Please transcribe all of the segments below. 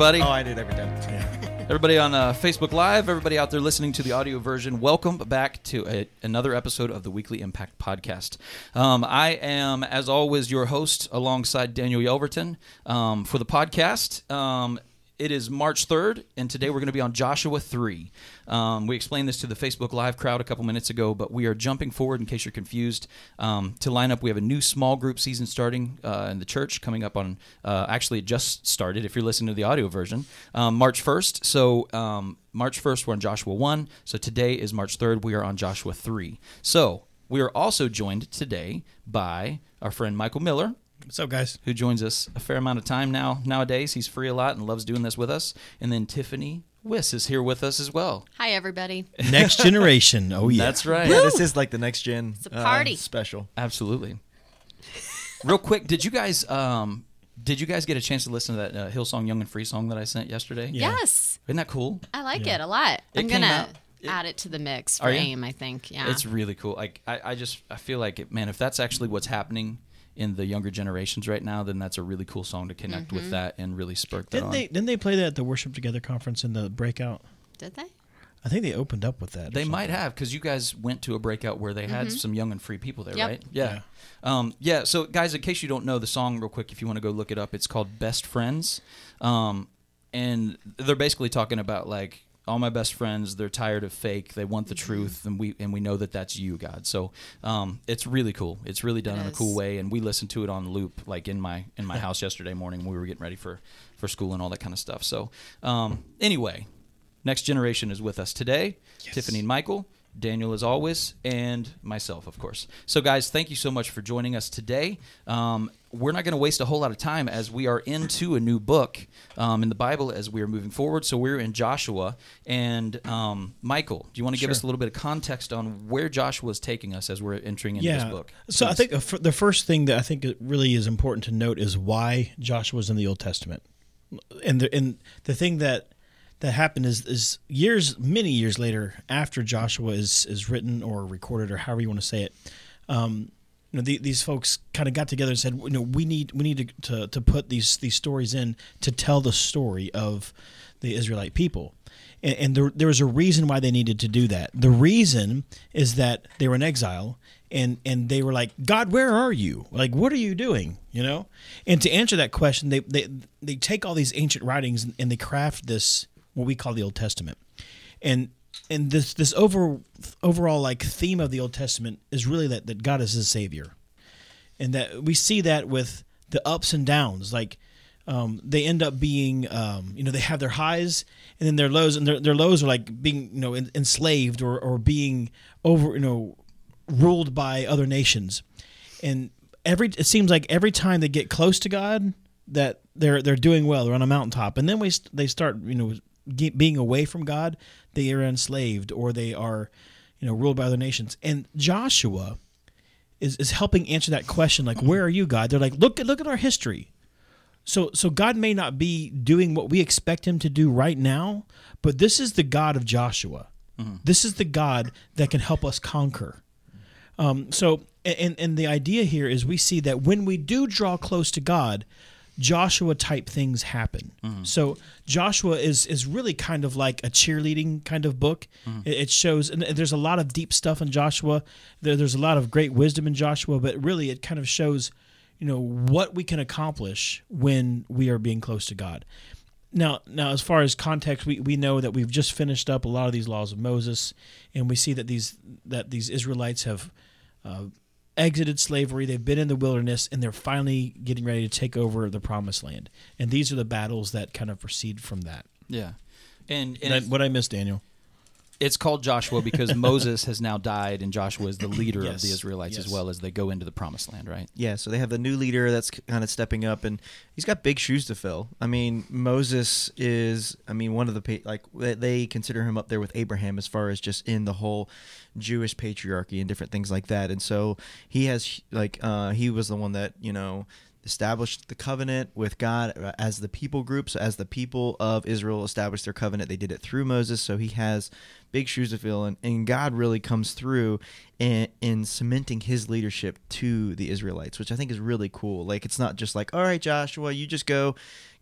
Everybody. Oh, I did every time. Everybody on uh, Facebook Live, everybody out there listening to the audio version, welcome back to a, another episode of the Weekly Impact Podcast. Um, I am, as always, your host alongside Daniel Yelverton um, for the podcast. Um, it is March 3rd, and today we're going to be on Joshua 3. Um, we explained this to the Facebook Live crowd a couple minutes ago, but we are jumping forward in case you're confused. Um, to line up, we have a new small group season starting uh, in the church coming up on, uh, actually, it just started if you're listening to the audio version, um, March 1st. So, um, March 1st, we're on Joshua 1. So, today is March 3rd. We are on Joshua 3. So, we are also joined today by our friend Michael Miller What's up, guys? who joins us a fair amount of time now nowadays. He's free a lot and loves doing this with us. And then Tiffany Wiss is here with us as well. Hi, everybody. Next generation. Oh yeah, That's right. Yeah, this is like the next gen It's a party. uh, special. Absolutely. Real quick, did you guys um did you guys get a chance to listen to that uh, Hillsong Young and Free song that I sent yesterday? Yeah. Yes, Isn't that cool? I like it a lot. It I'm gonna out- it- add it to the mix for Are you? AIM. I think. Yeah. It's really cool. Like I, I just I feel like it, man, if that's actually what's happening in the younger generations right now, then that's a really cool song to connect Mm-hmm. with that and really spark that Didn't on. they? Didn't they play that at the Worship Together conference in the breakout? Did they? I think they opened up with that. or They might have because you guys went to a breakout where they had some young and free people there, Yep. right? Yeah. Um, yeah. So, guys, in case you don't know the song, real quick, if you want to go look it up, it's called "Best Friends," um, and they're basically talking about like all my best friends. They're tired of fake. They want the truth, and we and we know that that's you, God. So, um, it's really cool. It's really done It in a cool way, and we listened to it on loop, like in my in my house yesterday morning. when We were getting ready for for school and all that kind of stuff. So, um, anyway, Next Generation is with us today. Tiffany and Michael, Daniel as always, and myself, of course. So, guys, thank you so much for joining us today. Um, we're not going to waste a whole lot of time as we are into a new book um, in the Bible as we are moving forward. So, we're in Joshua. And um, Michael, do you want to give us a little bit of context on where Joshua is taking us as we're entering into Yeah. this book? So I think the first thing that I think it really is important to note is why Joshua is in the Old Testament, and the and the thing that that happened is is years many years later after Joshua is is written or recorded or however you want to say it. Um, you know, the, these folks kind of got together and said, you know, we need we need to, to to put these these stories in to tell the story of the Israelite people. And, and there, there was a reason why they needed to do that. The reason is that they were in exile, and and they were like, God, where are you? Like, what are you doing? You know. And to answer that question, they they they take all these ancient writings and, and they craft this what we call the Old Testament, and and this this over overall like theme of the Old Testament is really that that God is His Savior, and that we see that with the ups and downs. Like um, they end up being, um, you know, they have their highs and then their lows, and their, their lows are like being, you know, en- enslaved or or being over, you know, ruled by other nations, and every it seems like every time they get close to God, that they're they're doing well, they're on a mountaintop, and then we they start, you know, get, being away from God, they are enslaved or they are, you know, ruled by other nations, and Joshua is, is helping answer that question like where are you god? They're like look at look at our history. So so god may not be doing what we expect him to do right now but this is the god of joshua. This is the god that can help us conquer. Um, so and and the idea here is we see that when we do draw close to god joshua type things happen. So joshua is is really kind of like a cheerleading kind of book. It, it shows and there's a lot of deep stuff in joshua. There, there's a lot of great wisdom in joshua but really it kind of shows you know what we can accomplish when we are being close to god. Now now as far as context we, we know that we've just finished up a lot of these laws of moses and we see that these that these israelites have uh, exited slavery. They've been in the wilderness and they're finally getting ready to take over the promised land. And these are the battles that kind of proceed from that. Yeah. And, and That- what i missed daniel it's called Joshua because Moses has now died and Joshua is the leader of the Israelites as well as they go into the promised land, right? Yeah, so they have the new leader that's kind of stepping up, and he's got big shoes to fill. I mean, Moses is, I mean, one of the like they- they consider him up there with Abraham as far as just in the whole Jewish patriarchy and different things like that. And so he has like uh, he was the one that you know established the covenant with God uh, as the people group. So as the people of Israel established their covenant, they did it through Moses. So he has big shoes to fill, and, and God really comes through in, in cementing his leadership to the Israelites, which I think is really cool. Like it's not just like, all right, Joshua, you just go,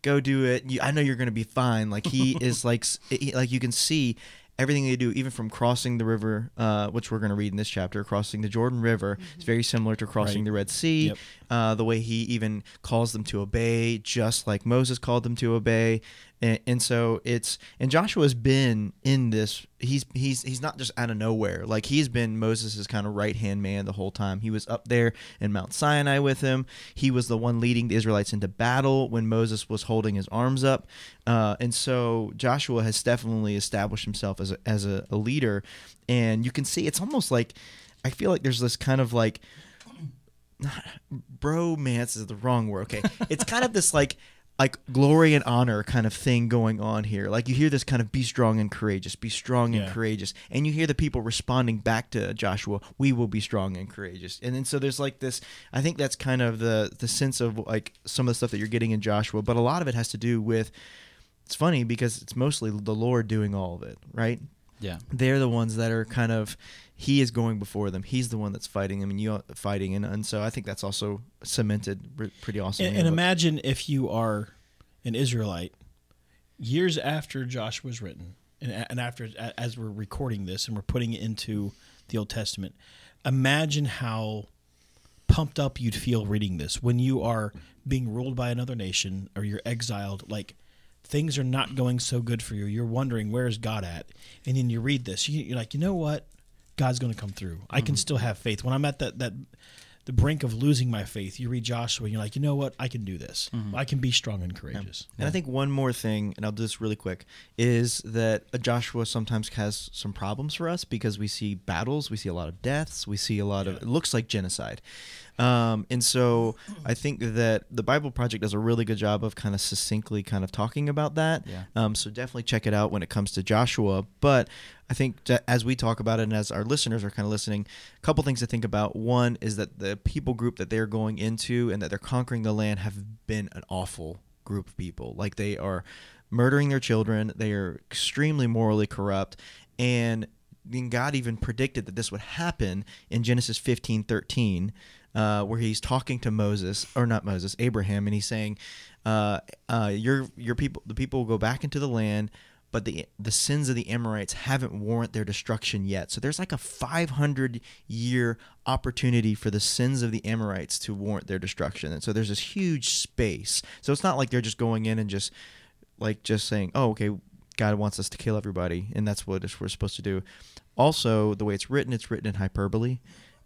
go do it. You, I know you're going to be fine. Like he is like, he- like you can see everything they do, even from crossing the river, uh, which we're going to read in this chapter, crossing the Jordan River, is very similar to crossing Right. the Red Sea. Yep. Uh, the way he even calls them to obey, just like Moses called them to obey, and, and so it's and Joshua's been in this. He's he's he's not just out of nowhere. Like he's been Moses' kind of right hand man the whole time. He was up there in Mount Sinai with him. He was the one leading the Israelites into battle when Moses was holding his arms up, uh, and so Joshua has definitely established himself as a, as a, a leader. And you can see it's almost like I feel like there's this kind of like bromance is the wrong word. Okay, it's kind of this like like glory and honor kind of thing going on here. Like you hear this kind of be strong and courageous, be strong and Yeah. courageous, and you hear the people responding back to Joshua, "We will be strong and courageous." And then so there's like this. I think that's kind of the the sense of like some of the stuff that you're getting in Joshua, but a lot of it has to do with. It's funny because it's mostly the Lord doing all of it, right? Yeah. they're the ones that are kind of he is going before them. He's the one that's fighting them, and you are fighting, and, and so I think that's also cemented pretty awesome. And, and imagine if you are an Israelite years after Joshua was written, and, and after as we're recording this and we're putting it into the Old Testament. Imagine how pumped up you'd feel reading this when you are being ruled by another nation or you're exiled. Like things are not going so good for you. You're wondering where is God at, and then you read this. You're like, you know what? God's going to come through. I can mm-hmm. still have faith when I'm at that that the brink of losing my faith. You read Joshua, and you're like, you know what? I can do this. Mm-hmm. I can be strong and courageous. And I think one more thing, and I'll do this really quick, is that Joshua sometimes has some problems for us because we see battles, we see a lot of deaths, we see a lot of it looks like genocide. Um, and so I think that the Bible Project does a really good job of kind of succinctly kind of talking about that. Yeah. Um, so definitely check it out when it comes to Joshua. But I think that as we talk about it and as our listeners are kind of listening, a couple things to think about. One is that the people group that they're going into and that they're conquering the land have been an awful group of people. Like they are murdering their children, they are extremely morally corrupt, and God even predicted that this would happen in Genesis fifteen thirteen, uh, where he's talking to Moses or not Moses, Abraham, and he's saying, uh, uh, "Your your people, the people will go back into the land." But the the sins of the Amorites haven't warrant their destruction yet. So there's like a 500 year opportunity for the sins of the Amorites to warrant their destruction. And so there's this huge space. So it's not like they're just going in and just like just saying, "Oh, okay, God wants us to kill everybody," and that's what we're supposed to do. Also, the way it's written, it's written in hyperbole,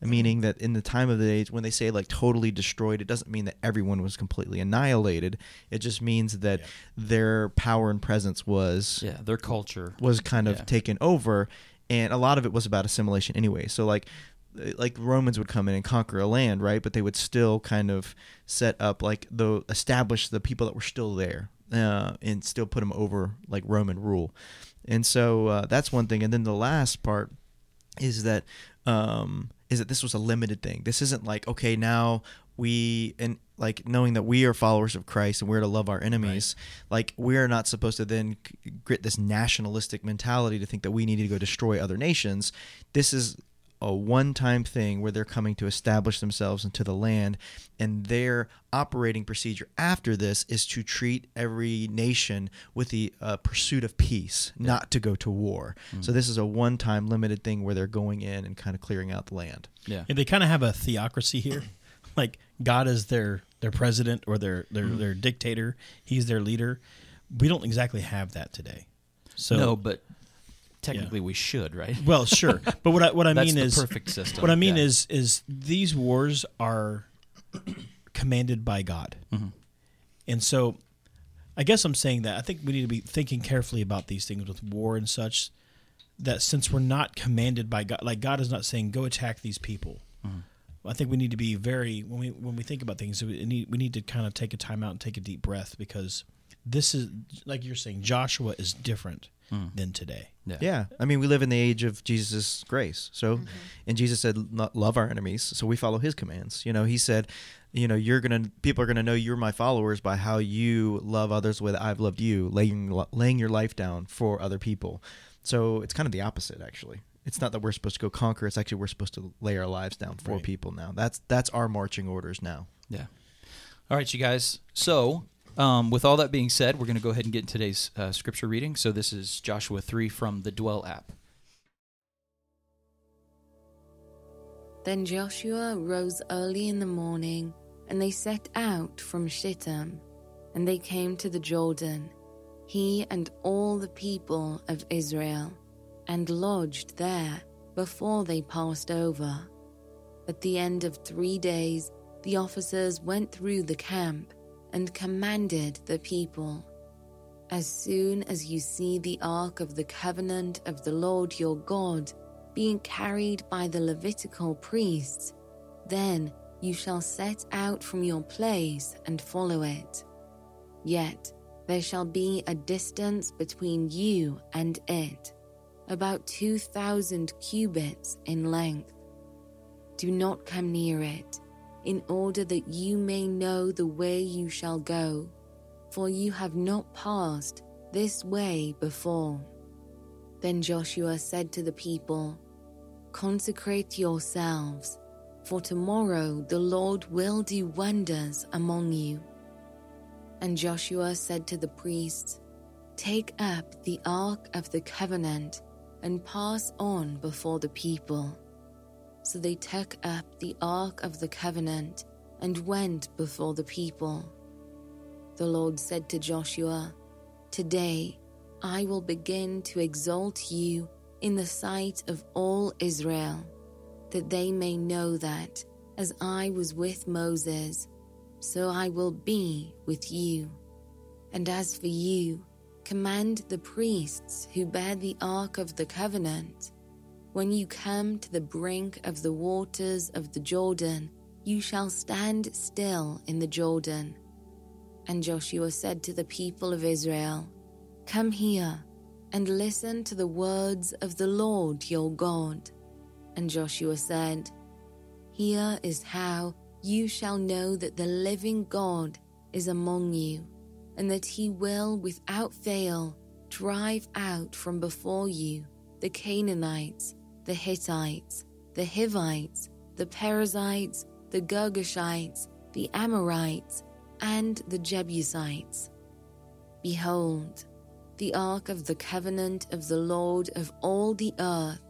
meaning that in the time of the age when they say like totally destroyed, it doesn't mean that everyone was completely annihilated. It just means that Yeah. their power and presence was Yeah. Their culture. was kind of Yeah. taken over and a lot of it was about assimilation anyway so like like romans would come in and conquer a land right but they would still kind of set up like the establish the people that were still there uh, and still put them over like roman rule and so uh, that's one thing and then the last part is that um, is that this was a limited thing. This isn't like okay now we and like knowing that we are followers of Christ and we're to love our enemies. Like we're not supposed to then get this nationalistic mentality to think that we need to go destroy other nations. This is a one-time thing where they're coming to establish themselves into the land and their operating procedure after this is to treat every nation with the uh, pursuit of peace not to go to war so this is a one-time limited thing where they're going in and kind of clearing out the land Yeah. And they kind of have a theocracy here. Like God is their their president or their their Mm-hmm. their dictator. He's their leader. We don't exactly have that today. So no, but technically we should, right? well, sure. But what I what I mean is perfect system. What I mean Yeah. is is these wars are commanded by God. Mm-hmm. And so I guess I'm saying that I think we need to be thinking carefully about these things with war and such that since we're not commanded by God like God is not saying go attack these people. Mm-hmm. I think we need to be very when we when we think about things we need we need to kind of take a time out and take a deep breath because this is like you're saying Joshua is different. Mm. than today. Yeah. Yeah, I mean, we live in the age of Jesus' grace. So, mm-hmm. and Jesus said, "Love our enemies." So we follow His commands. You know, He said, "You know, you're gonna people are gonna know you're my followers by how you love others the way that I've loved you, laying laying your life down for other people." So it's kind of the opposite, actually. It's not that we're supposed to go conquer. It's actually we're supposed to lay our lives down for Right. people now. That's that's our marching orders now. Yeah. All right, you guys. So, um, with all that being said, we're going to go ahead and get into today's uh, scripture reading. So, this is Joshua 3 from the Dwell app. Then Joshua rose early in the morning, and they set out from Shittim, and they came to the Jordan, he and all the people of Israel, and lodged there before they passed over. At the end of three days, the officers went through the camp and commanded the people. As soon as you see the ark of the covenant of the Lord your God being carried by the Levitical priests, then you shall set out from your place and follow it. Yet there shall be a distance between you and it, about two thousand cubits in length. Do not come near it, in order that you may know the way you shall go, for you have not passed this way before. Then Joshua said to the people, Consecrate yourselves, for tomorrow the Lord will do wonders among you. And Joshua said to the priests, Take up the ark of the covenant and pass on before the people. So they took up the ark of the covenant and went before the people. The Lord said to Joshua, Today I will begin to exalt you in the sight of all Israel, that they may know that, as I was with Moses, so I will be with you. And as for you, command the priests who bear the ark of the covenant. When you come to the brink of the waters of the Jordan, you shall stand still in the Jordan. And Joshua said to the people of Israel, Come here and listen to the words of the Lord your God. And Joshua said, Here is how you shall know that the living God is among you, and that he will without fail drive out from before you the Canaanites, the Hittites, the Hivites, the Perizzites, the Girgashites, the Amorites, and the Jebusites. Behold, the ark of the covenant of the Lord of all the earth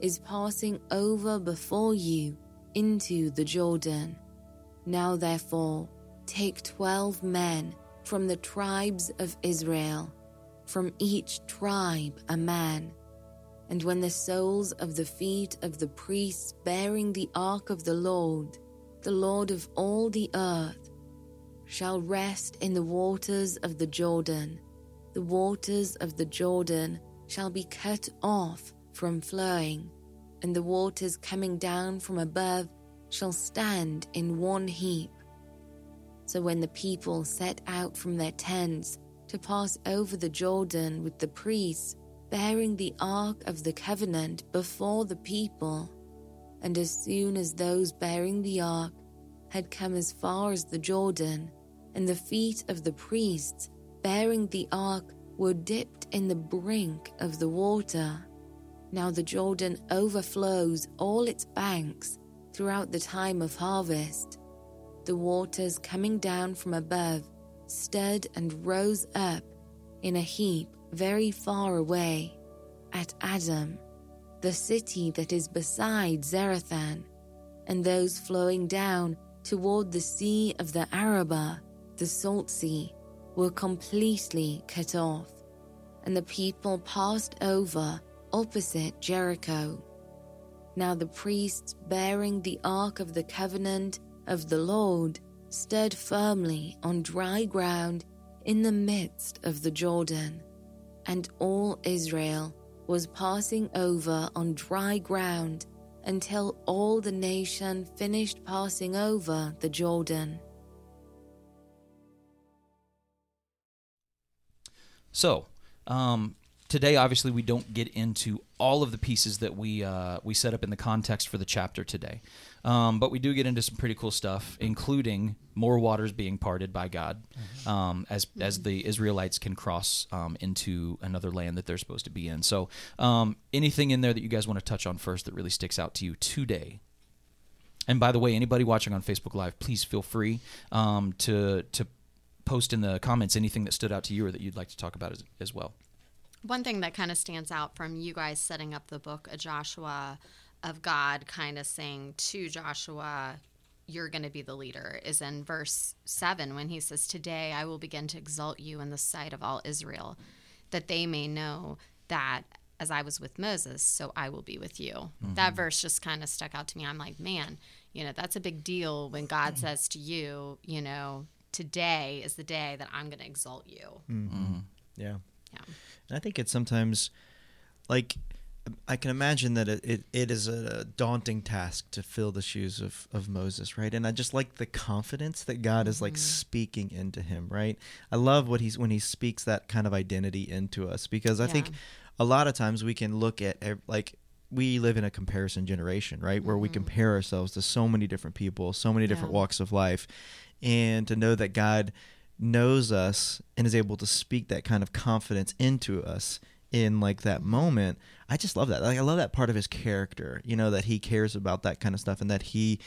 is passing over before you into the Jordan. Now, therefore, take twelve men from the tribes of Israel, from each tribe a man. And when the soles of the feet of the priests bearing the ark of the Lord, the Lord of all the earth, shall rest in the waters of the Jordan, the waters of the Jordan shall be cut off from flowing, and the waters coming down from above shall stand in one heap. So when the people set out from their tents to pass over the Jordan with the priests bearing the ark of the covenant before the people, and as soon as those bearing the ark had come as far as the Jordan, and the feet of the priests bearing the ark were dipped in the brink of the water. Now the Jordan overflows all its banks throughout the time of harvest. The waters coming down from above stood and rose up in a heap very far away at Adam, the city that is beside Zarethan, and those flowing down toward the sea of the Arabah, the salt sea, were completely cut off, and the people passed over opposite Jericho. Now the priests bearing the ark of the covenant of the Lord stood firmly on dry ground in the midst of the Jordan, and all Israel was passing over on dry ground until all the nation finished passing over the Jordan. So, um, today, obviously, we don't get into all of the pieces that we uh, we set up in the context for the chapter today, um, but we do get into some pretty cool stuff, including more waters being parted by God, um, as as the Israelites can cross um, into another land that they're supposed to be in. So, um, anything in there that you guys want to touch on first that really sticks out to you today? And by the way, anybody watching on Facebook Live, please feel free um, to to post in the comments anything that stood out to you or that you'd like to talk about as, as well. One thing that kind of stands out from you guys setting up the book of Joshua, of God kind of saying to Joshua, You're going to be the leader, is in verse 7 when he says, Today I will begin to exalt you in the sight of all Israel, that they may know that as I was with Moses, so I will be with you. Mm-hmm. That verse just kind of stuck out to me. I'm like, man, you know, that's a big deal when God mm-hmm. says to you, you know, today is the day that I'm going to exalt you. Mm-hmm. Yeah. Yeah. And I think it's sometimes like I can imagine that it, it, it is a daunting task to fill the shoes of, of Moses, right? And I just like the confidence that God is like mm-hmm. speaking into him, right? I love what he's when he speaks that kind of identity into us because I think a lot of times we can look at like we live in a comparison generation, right? Where we mm-hmm. compare ourselves to so many different people, so many different Yeah. walks of life. And to know that God knows us and is able to speak that kind of confidence into us in like that moment i just love that. Like i love that part of his character you know that he cares about that kind of stuff and that he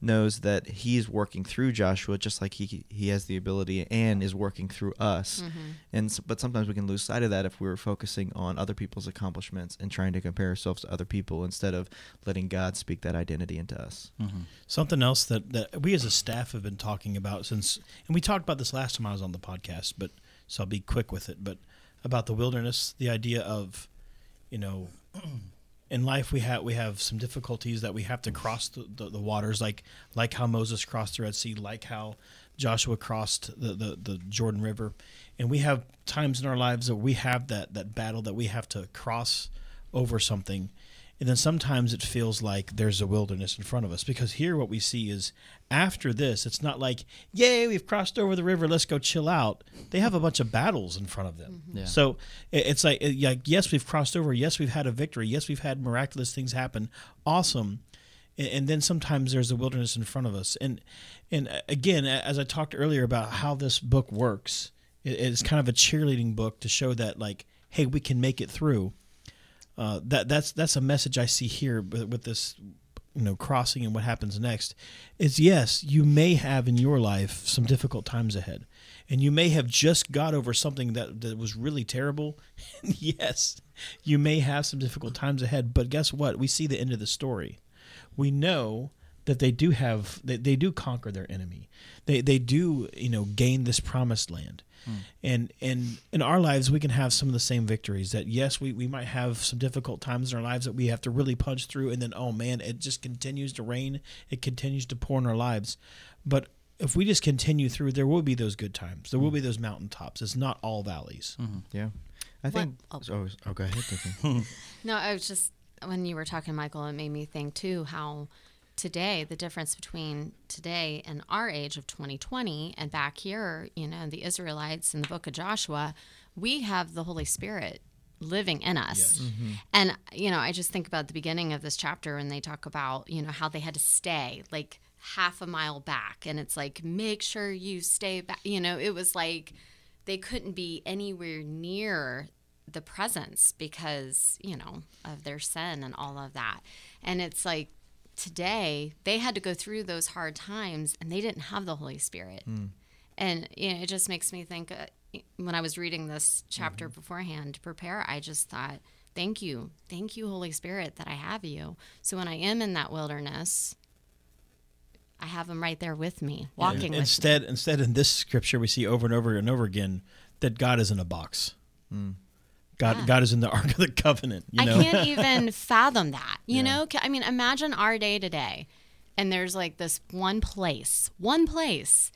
knows that he's working through joshua just like he he has the ability and is working through us. Mm-hmm. And s- but sometimes we can lose sight of that if we're focusing on other people's accomplishments and trying to compare ourselves to other people instead of letting god speak that identity into us. Mm-hmm. Something else that, that we as a staff have been talking about since, and we talked about this last time I was on the podcast, but so I'll be quick with it. But about the wilderness, the idea of, you know, in life we have we have some difficulties that we have to cross the, the, the waters, like like how Moses crossed the Red Sea, like how Joshua crossed the, the, the Jordan River, and we have times in our lives that we have that that battle that we have to cross over something and then sometimes it feels like there's a wilderness in front of us because here what we see is after this, it's not like, yay, we've crossed over the river, let's go chill out. They have a bunch of battles in front of them. Yeah. So it's like, like, yes, we've crossed over. Yes, we've had a victory. Yes, we've had miraculous things happen. Awesome. And, and then sometimes there's a wilderness in front of us. And, and uh, again, as I talked earlier about how this book works, it's kind of a cheerleading book to show that, like, hey, we can make it through uh, that that's that's a message I see here with, this you know crossing and what happens next is yes you may have in your life some difficult times ahead and you may have just got over something that, that was really terrible. Yes you may have some difficult times ahead but guess what? We see the end of the story. We know that they do have they, they do conquer their enemy. They they do you know gain this promised land and and in our lives we can have some of the same victories that yes we, we might have some difficult times in our lives that we have to really punch through and then oh man it just continues to rain. It continues to pour in our lives. But if we just continue through there will be those good times. There will be those mountaintops. It's not all valleys. Mm-hmm. Yeah. I think oh. oh, oh go ahead No, I was just when you were talking, Michael, it made me think too how today the difference between today and our age of 2020 and back here, you know, the Israelites in the book of Joshua, we have the Holy Spirit living in us. Mm-hmm. And you know, I just think about the beginning of this chapter when they talk about, you know, how they had to stay like half a mile back. And it's like make sure you stay back, you know, it was like they couldn't be anywhere near the presence because you know of their sin and all of that. And it's like today they had to go through those hard times and they didn't have the holy spirit. Hmm. And you know, it just makes me think uh, when i was reading this chapter mm-hmm. beforehand to prepare i just thought thank you. Thank you holy spirit that i have you. So when i am in that wilderness i have him right there with me walking with me. instead instead in this scripture we see over and over and over again that god is in a box hmm. God Yeah. god is in the ark of the covenant you know I can't even fathom that. You know, I mean, imagine our day today, and there's like this one place, one place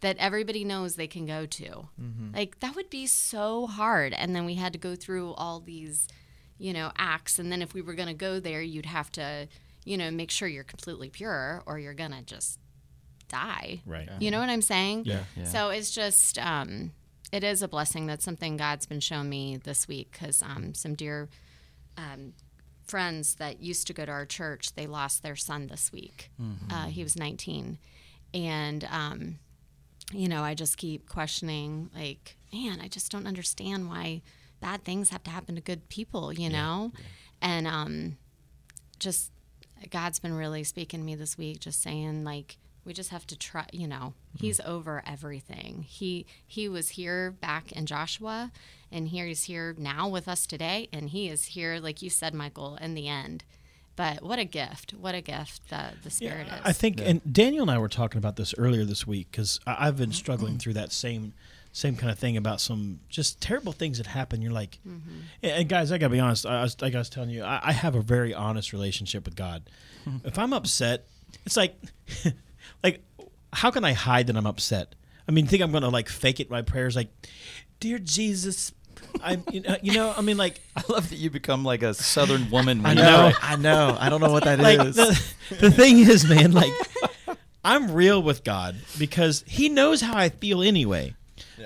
that everybody knows they can go to. Like that would be so hard. And then we had to go through all these, you know, acts. And then if we were going to go there, you'd have to, you know, make sure you're completely pure, or you're gonna just die. right You know what I'm saying? Yeah. Yeah. So it's just, um, it is a blessing. That's something God's been showing me this week because um, some dear um, friends that used to go to our church, they lost their son this week. Uh, he was 19. And, um, you know, I just keep questioning, like, man, I just don't understand why bad things have to happen to good people, you know? And um, just God's been really speaking to me this week, just saying, like, we just have to try you know he's over everything he he was here back in joshua and here he's here now with us today and he is here like you said michael in the end but what a gift what a gift the the spirit is I think, and Daniel and I were talking about this earlier this week because I've been Mm-hmm. struggling through that same same kind of thing about some just terrible things that happen. You're like, Mm-hmm. and and guys, I gotta be honest. I was, like I was telling you, I, I have a very honest relationship with God. if I'm upset, it's like, like, how can I hide that I'm upset? I mean, think I'm gonna like fake it? My prayers, like, dear Jesus. I, you know, you know, I mean, like, I love that you become like a Southern woman. I know. I know. I don't know what that is. like the, the thing is, man, like I'm real with God because He knows how I feel anyway.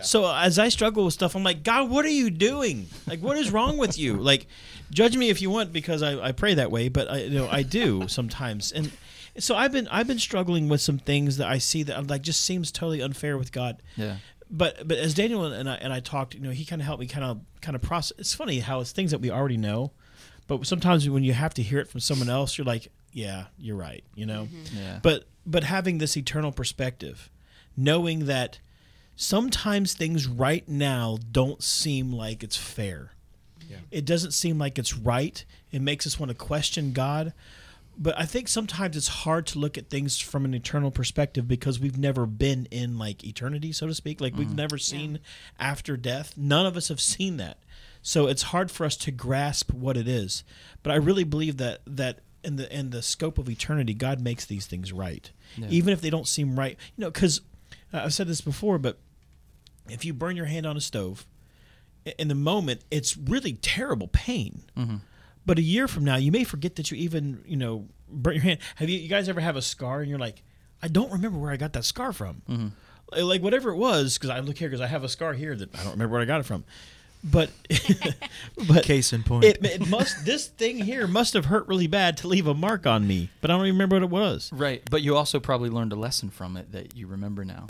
So as I struggle with stuff, I'm like, God, what are you doing? Like, what is wrong with you? Like, judge me if you want because I, I pray that way, but I you know I do sometimes, and so I've been I've been struggling with some things that I see that I'm like just seems totally unfair with God. Yeah. But but as Daniel and I and I talked, you know, he kind of helped me kind of kind of process. It's funny how it's things that we already know, but sometimes when you have to hear it from someone else, you're like, yeah, you're right, you know. Mm-hmm. Yeah. But but having this eternal perspective, knowing that sometimes things right now don't seem like it's fair. Yeah. It doesn't seem like it's right. It makes us want to question God. But I think sometimes it's hard to look at things from an eternal perspective because we've never been in like eternity, so to speak. Like we've mm-hmm. never seen after death. None of us have seen that. So it's hard for us to grasp what it is. But I really believe that that in the in the scope of eternity, God makes these things right, even if they don't seem right. You know, because uh, I've said this before, but if you burn your hand on a stove, in the moment, it's really terrible pain. Mm-hmm. But a year from now, you may forget that you even you know burnt your hand. Have you, you guys ever have a scar and you're like, I don't remember where I got that scar from. Like- Like whatever it was, because I look here because I have a scar here that I don't remember where I got it from. But but Case in point. it, it must this thing here must have hurt really bad to leave a mark on me. But I don't even remember what it was. Right, but you also probably learned a lesson from it that you remember now.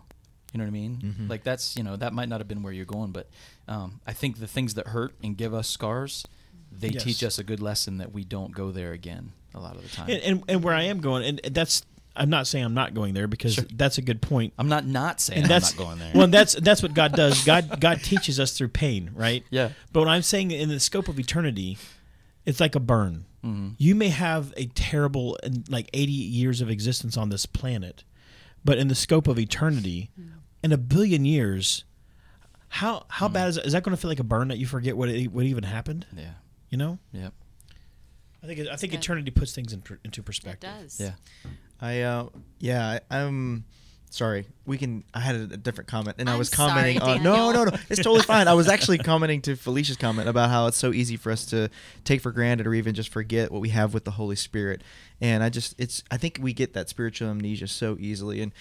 You know what I mean? Mm-hmm. Like that's you know that might not have been where you're going, but um, I think the things that hurt and give us scars, they Yes. teach us a good lesson that we don't go there again a lot of the time. And, and and where I am going, and that's I'm not saying I'm not going there because Sure. that's a good point. I'm not not saying and I'm that's not going there. Well, that's that's what God does. God God teaches us through pain, right? Yeah. But when I'm saying in the scope of eternity, it's like a burn. Mm-hmm. You may have a terrible and like 80 years of existence on this planet, but in the scope of eternity, in a billion years, how how bad is that? Is that going to feel like a burn that you forget what it, what even happened? yeah, You know, yeah, I think it, I think good. eternity puts things in, per- into it perspective. does yeah. I uh yeah, I, I'm sorry. We can I had a, a different comment and i I'm was commenting sorry, on No, no, no. It's totally fine. I was actually commenting to Felicia's comment about how it's so easy for us to take for granted or even just forget what we have with the Holy Spirit. And I just it's I think we get that spiritual amnesia so easily and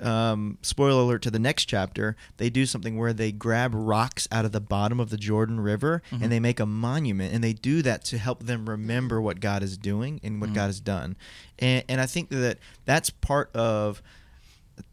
um, spoiler alert to the next chapter, they do something where they grab rocks out of the bottom of the Jordan River and they make a monument, and they do that to help them remember what God is doing and what God has done. And, and I think that that's part of.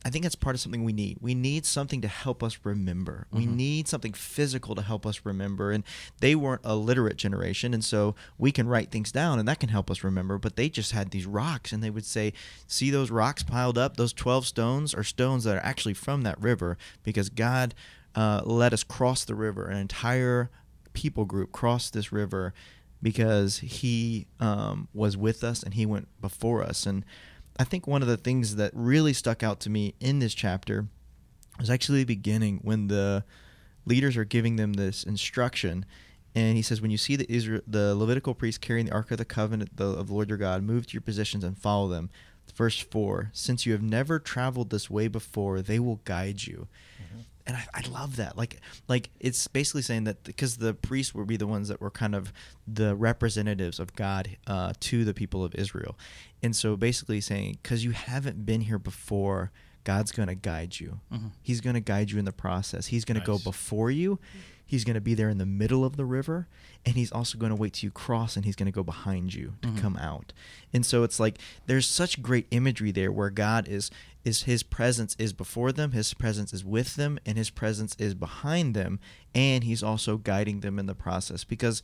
I think that's part of something we need. We need something to help us remember. We need something physical to help us remember. And they weren't a literate generation, and so we can write things down, and that can help us remember. But they just had these rocks, and they would say, "See those rocks piled up? Those twelve stones are stones that are actually from that river, because God uh, let us cross the river. An entire people group crossed this river because He um, was with us, and He went before us. And I think one of the things that really stuck out to me in this chapter was actually the beginning when the leaders are giving them this instruction. And he says, when you see the Israel, the Levitical priests carrying the Ark of the Covenant the, of the Lord your God, move to your positions and follow them. Verse 4 Since you have never traveled this way before, they will guide you. Mm-hmm. And I, I love that. Like, like it's basically saying that because the priests would be the ones that were kind of the representatives of God uh, to the people of Israel. And so basically saying, because you haven't been here before, God's going to guide you. He's going to guide you in the process. He's going to go before you. He's going to be there in the middle of the river, and he's also going to wait till you cross, and he's going to go behind you to mm-hmm. come out. And so it's like there's such great imagery there where God is is His presence is before them, His presence is with them, and His presence is behind them, and He's also guiding them in the process. Because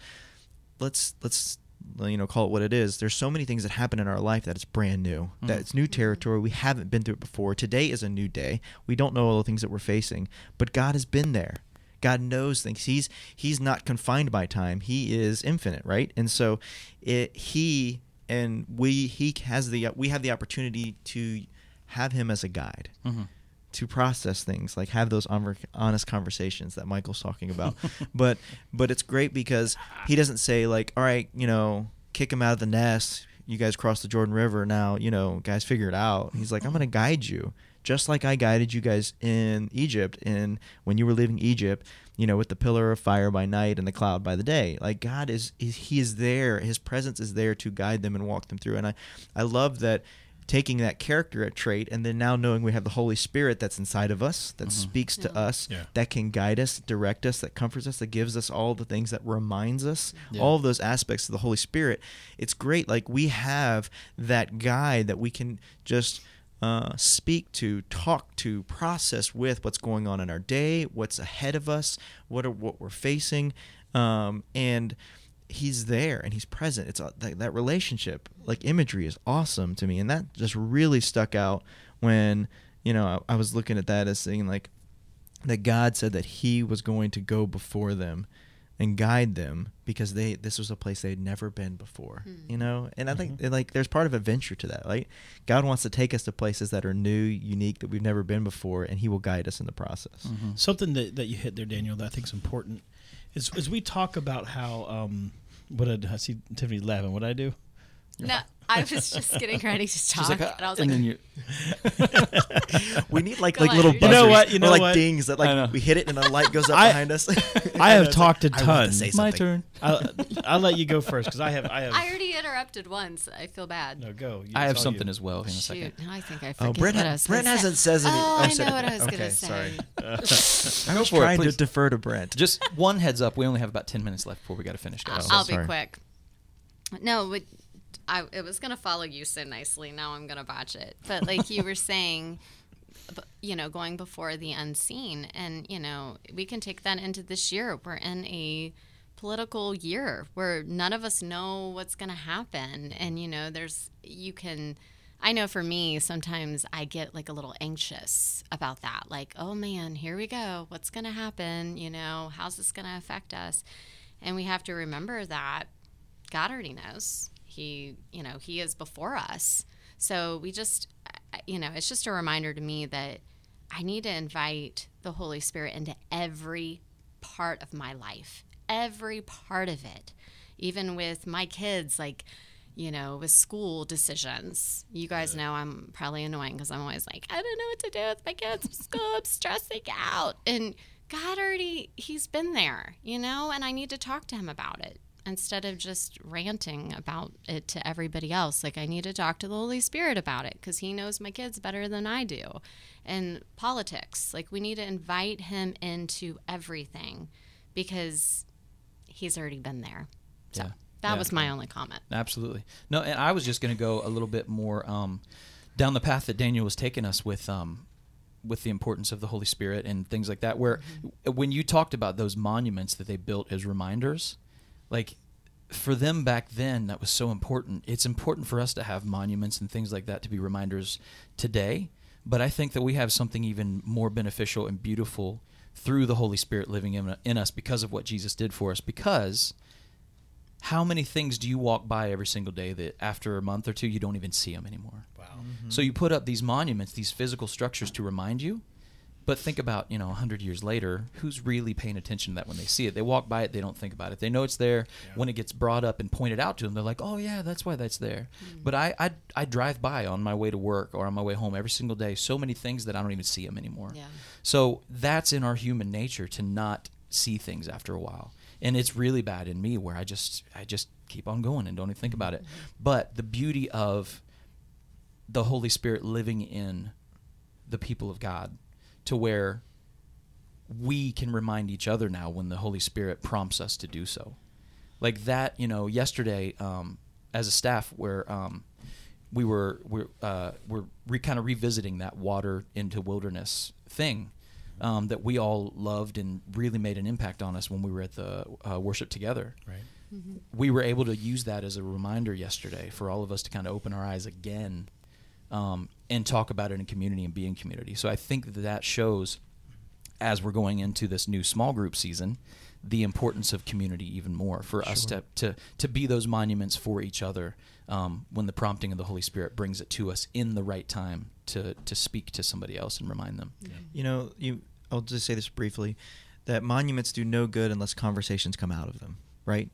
let's let's you know call it what it is. There's so many things that happen in our life that it's brand new mm-hmm. that it's new territory. We haven't been through it before. Today is a new day. We don't know all the things that we're facing but god has been there god knows things. He's he's not confined by time. He is infinite right? And so it he and we he has the we have the opportunity to have him as a guide mm-hmm. to process things like have those honest conversations that michael's talking about. But but it's great because he doesn't say like all right you know kick him out of the nest. You guys cross the jordan river now. You know guys figure it out. He's like i'm going to guide you just like i guided you guys in egypt and when you were leaving egypt you know with the pillar of fire by night and the cloud by the day like god is, is he is there his presence is there to guide them and walk them through and i i love that taking that character trait and then now knowing we have the Holy Spirit that's inside of us that mm-hmm. speaks to us Yeah. that can guide us, direct us, that comforts us, that gives us all the things that reminds us, Yeah. all of those aspects of the Holy Spirit. It's great. Like we have that guide that we can just uh, speak to, talk to, process with what's going on in our day, what's ahead of us, what are what we're facing, um, and he's there and he's present. It's uh, that, that relationship, like imagery, is awesome to me, and that just really stuck out when you know I, I was looking at that as saying like that God said that He was going to go before them and guide them because they this was a place they'd never been before hmm. you know? And i think mm-hmm. like there's part of adventure to that right? God wants to take us to places that are new unique that we've never been before and he will guide us in the process. Mm-hmm. Something that, that you hit there, Daniel, that I think is important is as we talk about how um, what did I see Tiffany laughing? What did I do? No, I was just getting ready to talk, like, "Ah," and I was and like, then you, we need like Go like on. little You know what? You or know like what? dings that like we hit it and a light goes up I- behind us I have talked a I want ton. to say my turn. I'll, I'll let you go first because I have I have I already interrupted once. I feel bad. no go. You- I have something you. as well in a second. now I think I Oh, Brent, what I was Brent gonna say. hasn't says any. Oh, oh, I said- know what I was okay, gonna say. sorry. I Go was for it, trying to defer to Brent. Just one heads up. We only have about ten minutes left before we got to finish, I'll, guys. Oh, I'll be quick. No, but I it was gonna follow you so nicely. Now I'm gonna botch it. But like you were saying, you know, going before the unseen, and you know, we can take that into this year. We're in a political year where none of us know what's gonna happen, and you know, there's you can. I know for me, sometimes I get like a little anxious about that. Like, oh man, here we go. What's going to happen? You know, how's this going to affect us? And we have to remember that God already knows. He, you know, He is before us. So we just, you know, it's just a reminder to me that I need to invite the Holy Spirit into every part of my life, every part of it, even with my kids, like, you know, with school decisions. You guys know I'm probably annoying because I'm always like, I don't know what to do with my kids school. I'm stressing out. And God already, He's been there, you know, and I need to talk to Him about it instead of just ranting about it to everybody else. Like, I need to talk to the Holy Spirit about it because He knows my kids better than I do. And politics, like, we need to invite Him into everything because He's already been there. So Yeah. that Yeah. was my only comment. Absolutely. No, and I was just going to go a little bit more um, down the path that Daniel was taking us with um, with the importance of the Holy Spirit and things like that. Where when you talked about those monuments that they built as reminders, like for them back then, that was so important. It's important for us to have monuments and things like that to be reminders today. But I think that we have something even more beneficial and beautiful through the Holy Spirit living in, in us because of what Jesus did for us. Because how many things do you walk by every single day that after a month or two you don't even see them anymore? Wow. So you put up these monuments, these physical structures to remind you. But think about, you know, 100 years later, who's really paying attention to that when they see it? They walk by it, they don't think about it. They know it's there. When it gets brought up and pointed out to them, they're like, oh, yeah, that's why that's there. Hmm. But I, I, I drive by on my way to work or on my way home every single day so many things that I don't even see them anymore. Yeah. So that's in our human nature to not see things after a while. And it's really bad in me where I just I just keep on going and don't even think about it. Mm-hmm. But the beauty of the Holy Spirit living in the people of God to where we can remind each other now when the Holy Spirit prompts us to do so. Like that, you know, yesterday um, as a staff, where um, we were we're uh, we're re- kind of revisiting that water into wilderness thing um, that we all loved and really made an impact on us when we were at the uh, worship together. Right. We were able to use that as a reminder yesterday for all of us to kind of open our eyes again um, and talk about it in community and be in community. So I think that that shows as we're going into this new small group season the importance of community even more for us to, to to be those monuments for each other um, when the prompting of the Holy Spirit brings it to us in the right time to to speak to somebody else and remind them. You know, you. I'll just say this briefly, that monuments do no good unless conversations come out of them, right?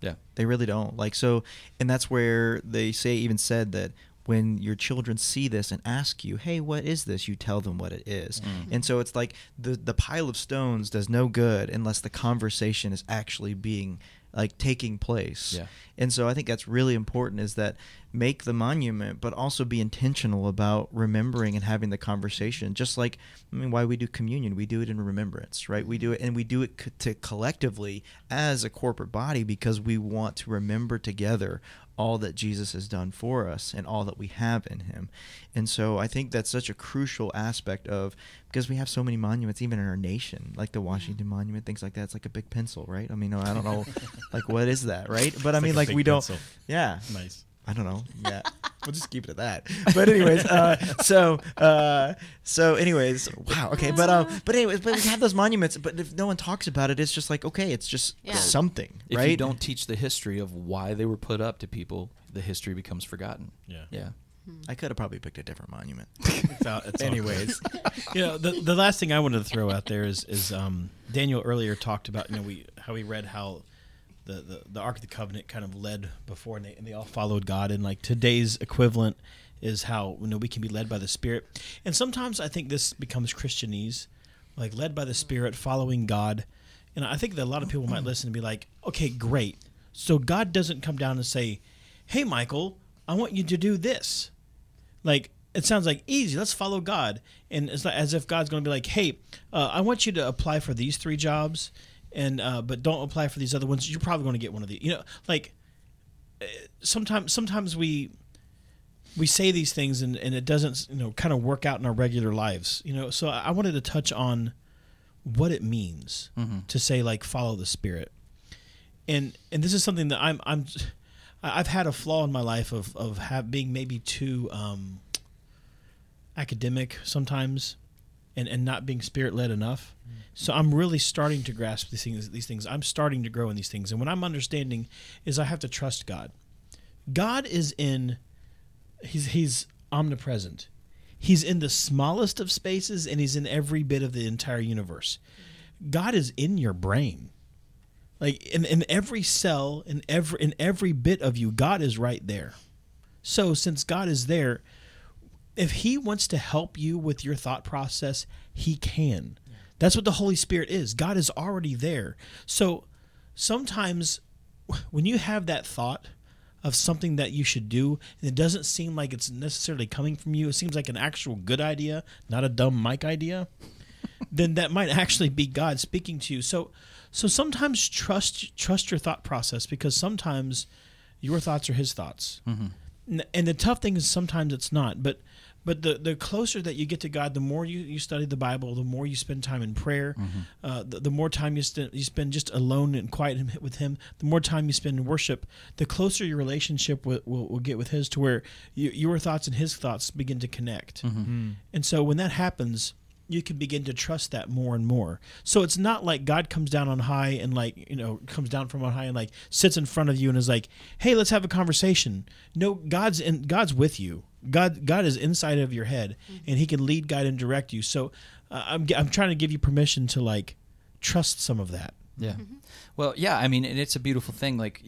Yeah. They really don't. Like so, and that's where they say even said that when your children see this and ask you, "Hey, what is this?" you tell them what it is. Mm-hmm. And so it's like the the pile of stones does no good unless the conversation is actually being like taking place. Yeah. And so I think that's really important is that make the monument, but also be intentional about remembering and having the conversation. Just like, I mean, why we do communion, we do it in remembrance, right? We do it, and we do it co- to collectively as a corporate body because we want to remember together all that Jesus has done for us and all that we have in him. And so I think that's such a crucial aspect of because we have so many monuments even in our nation, like the Washington Monument, things like that. It's like a big pencil, right? I mean, I don't know like what is that, right? But I mean like like we don't yeah. Nice. I don't know. Yeah, we'll just keep it at that. But anyways, uh, so uh, so anyways, wow. Okay, but um, but anyways, but we have those monuments. But if no one talks about it, it's just like okay, it's just Yeah. something, If right? If you don't teach the history of why they were put up to people, the history becomes forgotten. Yeah. Yeah. I could have probably picked a different monument. It's all- it's Anyways. good. you know, the, the last thing I wanted to throw out there is is um, Daniel earlier talked about you know we how we read how the, the, the Ark of the Covenant kind of led before and they, and they all followed God. And like today's equivalent is how you know we can be led by the Spirit. And sometimes I think this becomes Christianese like led by the Spirit following God. And I think that a lot of people might listen and be like okay great. So God doesn't come down and say hey Michael I want you to do this. Like it sounds like easy. Let's follow god. And it's like as if god's going to be like hey uh, i want you to apply for these three jobs and uh, but don't apply for these other ones you're probably going to get one of these you know like uh, sometimes sometimes we we say these things and, and it doesn't you know kind of work out in our regular lives you know? So i wanted to touch on what it means to say like follow the spirit. And and this is something that i'm i'm I've had a flaw in my life of of have, being maybe too um, academic sometimes, and and not being spirit led enough. Mm. So I'm really starting to grasp these things. These things I'm starting to grow in these things, and what I'm understanding is I have to trust God. God is in. He's he's omnipresent. He's in the smallest of spaces, and he's in every bit of the entire universe. God is in your brain like in, in every cell in every in every bit of you god is right there so since god is there if he wants to help you with your thought process he can that's what the holy spirit is god is already there so sometimes when you have that thought of something that you should do and it doesn't seem like it's necessarily coming from you it seems like an actual good idea not a dumb Mike idea then that might actually be God speaking to you. So so sometimes trust trust your thought process because sometimes your thoughts are his thoughts. Mm-hmm. N- And the tough thing is sometimes it's not, but but the, the closer that you get to God, the more you, you study the Bible, the more you spend time in prayer, mm-hmm. uh, the, the more time you, st- you spend just alone and quiet with Him, the more time you spend in worship, the closer your relationship will, will, will get with His to where you, your thoughts and His thoughts begin to connect. Mm-hmm. Mm. And so when that happens, you can begin to trust that more and more. So it's not like God comes down on high and like, you know, comes down from on high and like sits in front of you and is like, "Hey, let's have a conversation." No, God's in God's with you. God God is inside of your head and he can lead, guide and direct you. So uh, I'm I'm trying to give you permission to like trust some of that. Yeah. Well, yeah, I mean, and it's a beautiful thing. Like,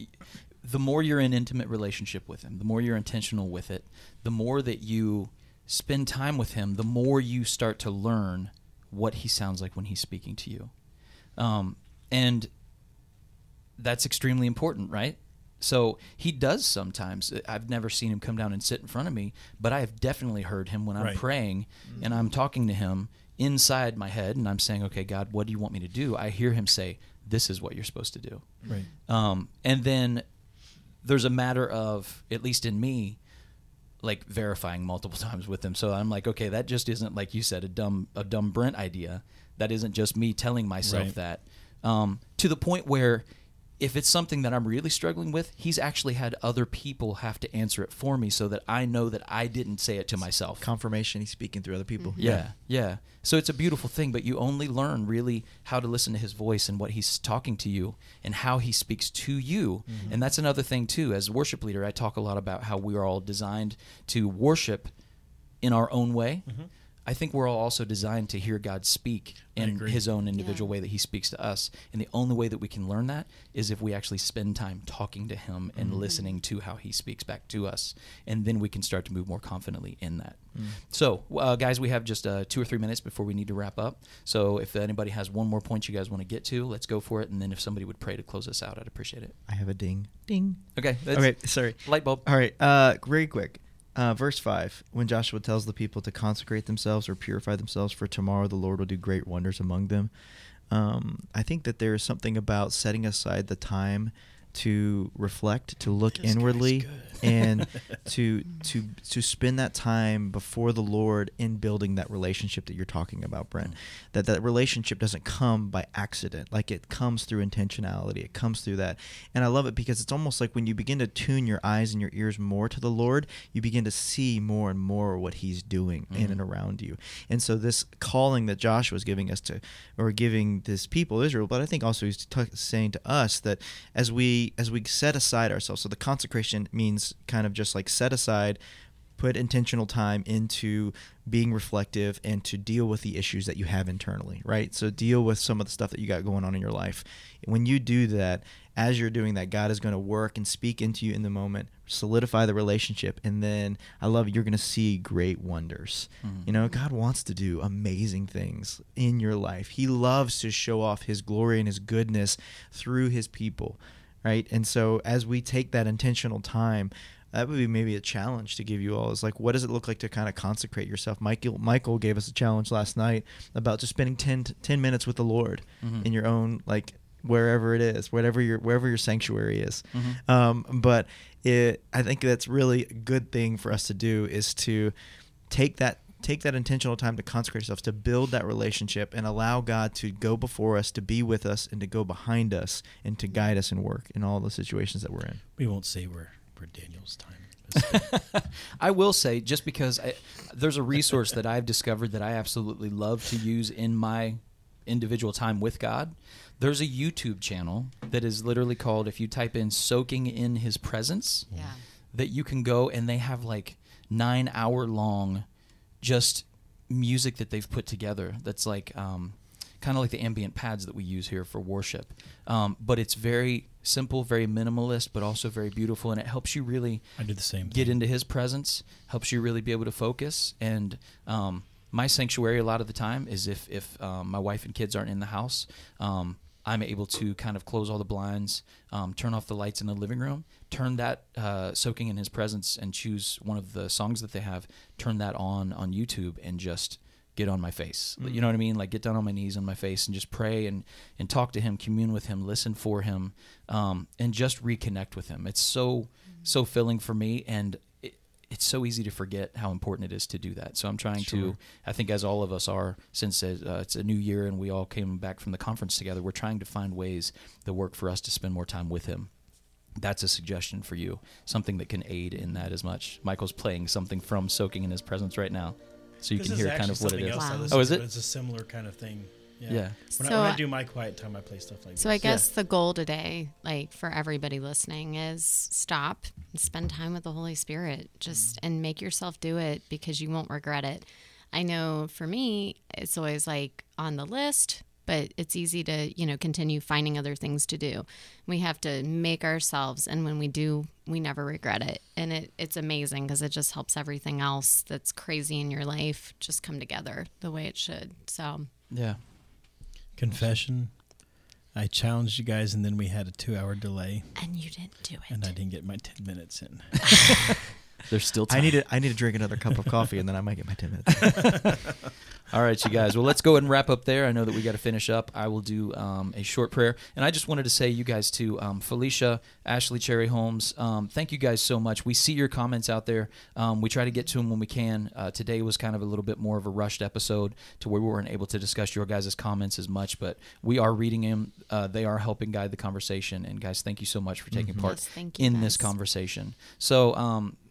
the more you're in intimate relationship with him, the more you're intentional with it, the more that you spend time with him, the more you start to learn what he sounds like when he's speaking to you. Um, and that's extremely important, right? So he does sometimes. I've never seen him come down and sit in front of me, but I have definitely heard him when I'm Right. praying and I'm talking to him inside my head and I'm saying, "Okay, God, what do you want me to do?" I hear him say, "This is what you're supposed to do." Right. Um, and then there's a matter of, at least in me, like verifying multiple times with him. So I'm like, okay, that just isn't like you said a dumb a dumb Brent idea. That isn't just me telling myself Right. that. Um, to the point where if it's something that I'm really struggling with, he's actually had other people have to answer it for me so that I know that I didn't say it to myself. Confirmation. He's speaking through other people. Yeah, yeah. So it's a beautiful thing, but you only learn really how to listen to his voice and what he's talking to you and how he speaks to you. Mm-hmm. And that's another thing too. As a worship leader, I talk a lot about how we are all designed to worship in our own way. Mm-hmm. I think we're all also designed to hear God speak in his own individual Yeah. way that he speaks to us. And the only way that we can learn that is if we actually spend time talking to him and listening to how he speaks back to us. And then we can start to move more confidently in that. So, uh, guys, we have just uh, two or three minutes before we need to wrap up. So, if anybody has one more point you guys want to get to, let's go for it. And then if somebody would pray to close us out, I'd appreciate it. I have a ding. Ding. Okay. That's Okay. Sorry. Light bulb. All right. Uh, very quick. Uh, verse 5 When Joshua tells the people to consecrate themselves or purify themselves, for tomorrow the Lord will do great wonders among them. Um, I think that there is something about setting aside the time to reflect, to look This inwardly, and to to to spend that time before the Lord in building that relationship that you're talking about, Brent. Mm. That that relationship doesn't come by accident. Like it comes through intentionality. It comes through that. And I love it because it's almost like when you begin to tune your eyes and your ears more to the Lord, you begin to see more and more what he's doing in and around you. And so this calling that Joshua is giving us to or giving this people Israel, but I think also he's t- saying to us that as we as we set aside ourselves, so the consecration means kind of just like set aside put intentional time into being reflective and to deal with the issues that you have internally, right? So deal with some of the stuff that you got going on in your life. When you do that, as you're doing that, God is going to work and speak into you in the moment, solidify the relationship, and then I love it, you're going to see great wonders. Mhm. You know, God wants to do amazing things in your life. He loves to show off his glory and his goodness through his people, right? And so as we take that intentional time, that would be maybe a challenge to give you all is like what does it look like to kind of consecrate yourself michael michael gave us a challenge last night about just spending 10, 10 minutes with the lord Mhm. in your own like wherever it is whatever your wherever your sanctuary is Mhm. um, but it i think that's really a good thing for us to do is to take that take that intentional time to consecrate yourself to build that relationship and allow god to go before us to be with us and to go behind us and to guide us and work in all the situations that we're in We won't say where where Daniel's time. I will say, just because I, there's a resource that I've discovered that I absolutely love to use in my individual time with God. There's a YouTube channel that is literally called, if you type in soaking in his presence, Yeah. that you can go and they have like nine hour long just music that they've put together that's like um, kind of like the ambient pads that we use here for worship um, but it's very simple very minimalist but also very beautiful and it helps you really I do the same. get thing. into his presence helps you really be able to focus and um, my sanctuary a lot of the time is if if um, my wife and kids aren't in the house um, i'm able to kind of close all the blinds um, turn off the lights in the living room turn that uh, soaking in his presence and choose one of the songs that they have turn that on on youtube and just get on my face. You know what i mean? Like get down on my knees on my face and just pray and and talk to him commune with him listen for him um, and just reconnect with him. It's so so filling for me and it's so easy to forget how important it is to do that so i'm trying to i think as all of us are since uh, it's a new year and we all came back from the conference together we're trying to find ways that work for us to spend more time with him that's a suggestion for you something that can aid in that as much michael's playing something from soaking in his presence right now so you This can hear kind of what it something is else I Wow. Oh, is it? It's a similar kind of thing. Yeah. Yeah. When, So I, when I- I do my quiet time, I play stuff like So I this. guess the goal today, like for everybody listening, is stop and spend time with the Holy Spirit. Just mm-hmm. and make yourself do it because you won't regret it. I know for me, it's always like on the list, but it's easy to, you know, continue finding other things to do. We have to make ourselves and when we do, we never regret it. And it, it's amazing because it just helps everything else that's crazy in your life just come together the way it should. So yeah confession, I challenged you guys, and then we had a two-hour delay, And you didn't do it. and I didn't get my ten minutes in. There's still time. I need to I need to drink another cup of coffee and then I might get my ten minutes. All right, you guys. Well, let's go ahead and wrap up there. I know that we got to finish up. I will do um, a short prayer, and I just wanted to say, you guys, to um, Felicia, Ashley, Cherry Holmes. Um, thank you guys so much. We see your comments out there. Um, we try to get to them when we can. Uh, today was kind of a little bit more of a rushed episode to where we weren't able to discuss your guys' comments as much, but we are reading them. Uh, they are helping guide the conversation. And guys, thank you so much for taking part Yes, thank you, in this conversation. So.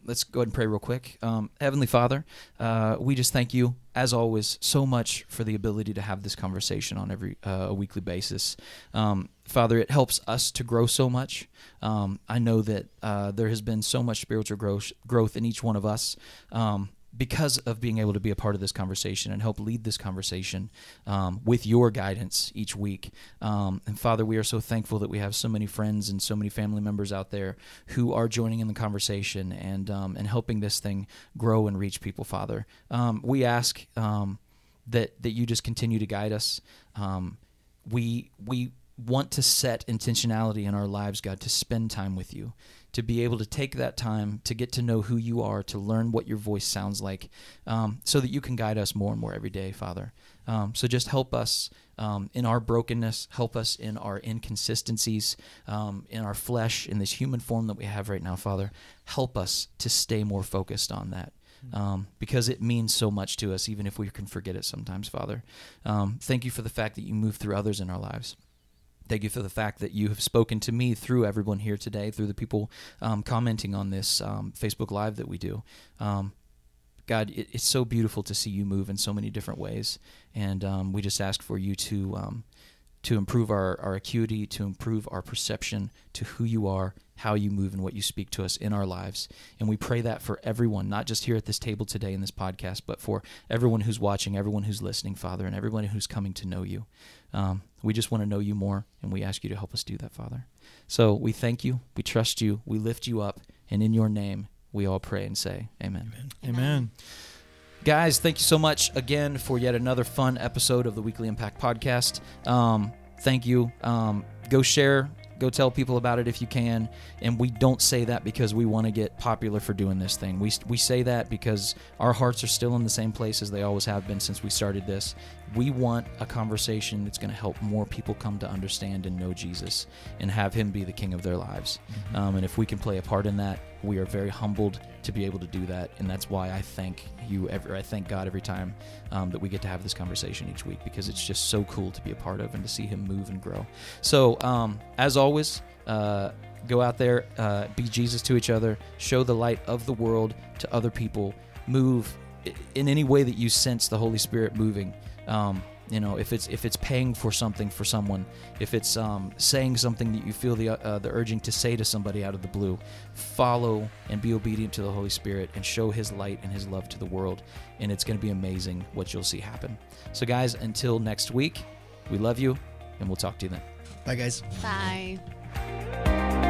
Let's go ahead and pray real quick. Um, Heavenly Father, uh, we just thank you, as always, so much for the ability to have this conversation on every uh, a weekly basis. Um, Father, it helps us to grow so much. Um, I know that uh, there has been so much spiritual growth growth in each one of us. Um, because of being able to be a part of this conversation and help lead this conversation um, with your guidance each week. Um, and Father, we are so thankful that we have so many friends and so many family members out there who are joining in the conversation and um, and helping this thing grow and reach people. Father, um, we ask um, that that you just continue to guide us. Um, we we want to set intentionality in our lives, God, to spend time with you, to be able to take that time to get to know who you are, to learn what your voice sounds like, um, so that you can guide us more and more every day, Father. Um, so just help us um, in our brokenness, help us in our inconsistencies, um, in our flesh, in this human form that we have right now, Father. Help us to stay more focused on that. Um, because it means so much to us, even if we can forget it sometimes, Father. Um, thank you for the fact that you move through others in our lives. Thank you for the fact that you have spoken to me through everyone here today, through the people um, commenting on this um, Facebook Live that we do. Um, God, it, it's so beautiful to see you move in so many different ways, and um, we just ask for you to um, to improve our, our acuity, to improve our perception to who you are, how you move, and what you speak to us in our lives. And we pray that for everyone, not just here at this table today in this podcast, but for everyone who's watching, everyone who's listening, Father, and everyone who's coming to know you. Um, we just want to know you more, and we ask you to help us do that, Father. So we thank you, we trust you, we lift you up, and in your name we all pray and say, Amen. Amen. Guys, thank you so much again for yet another fun episode of the Weekly Impact Podcast. Um, thank you. Um, go share, go tell people about it if you can. And we don't say that because we want to get popular for doing this thing. We, we say that because our hearts are still in the same place as they always have been since we started this. We want a conversation that's going to help more people come to understand and know Jesus and have Him be the King of their lives. Um, and if we can play a part in that, we are very humbled to be able to do that, and that's why I thank you. Every, I thank God every time um, that we get to have this conversation each week because it's just so cool to be a part of and to see Him move and grow. So, um, as always, uh, go out there, uh, be Jesus to each other, show the light of the world to other people, move in any way that you sense the Holy Spirit moving. Um, you know, if it's if it's paying for something for someone, if it's um, saying something that you feel the uh, the urging to say to somebody out of the blue, follow and be obedient to the Holy Spirit and show His light and His love to the world, and it's going to be amazing what you'll see happen. So, guys, until next week, we love you, and we'll talk to you then. Bye, guys. Bye.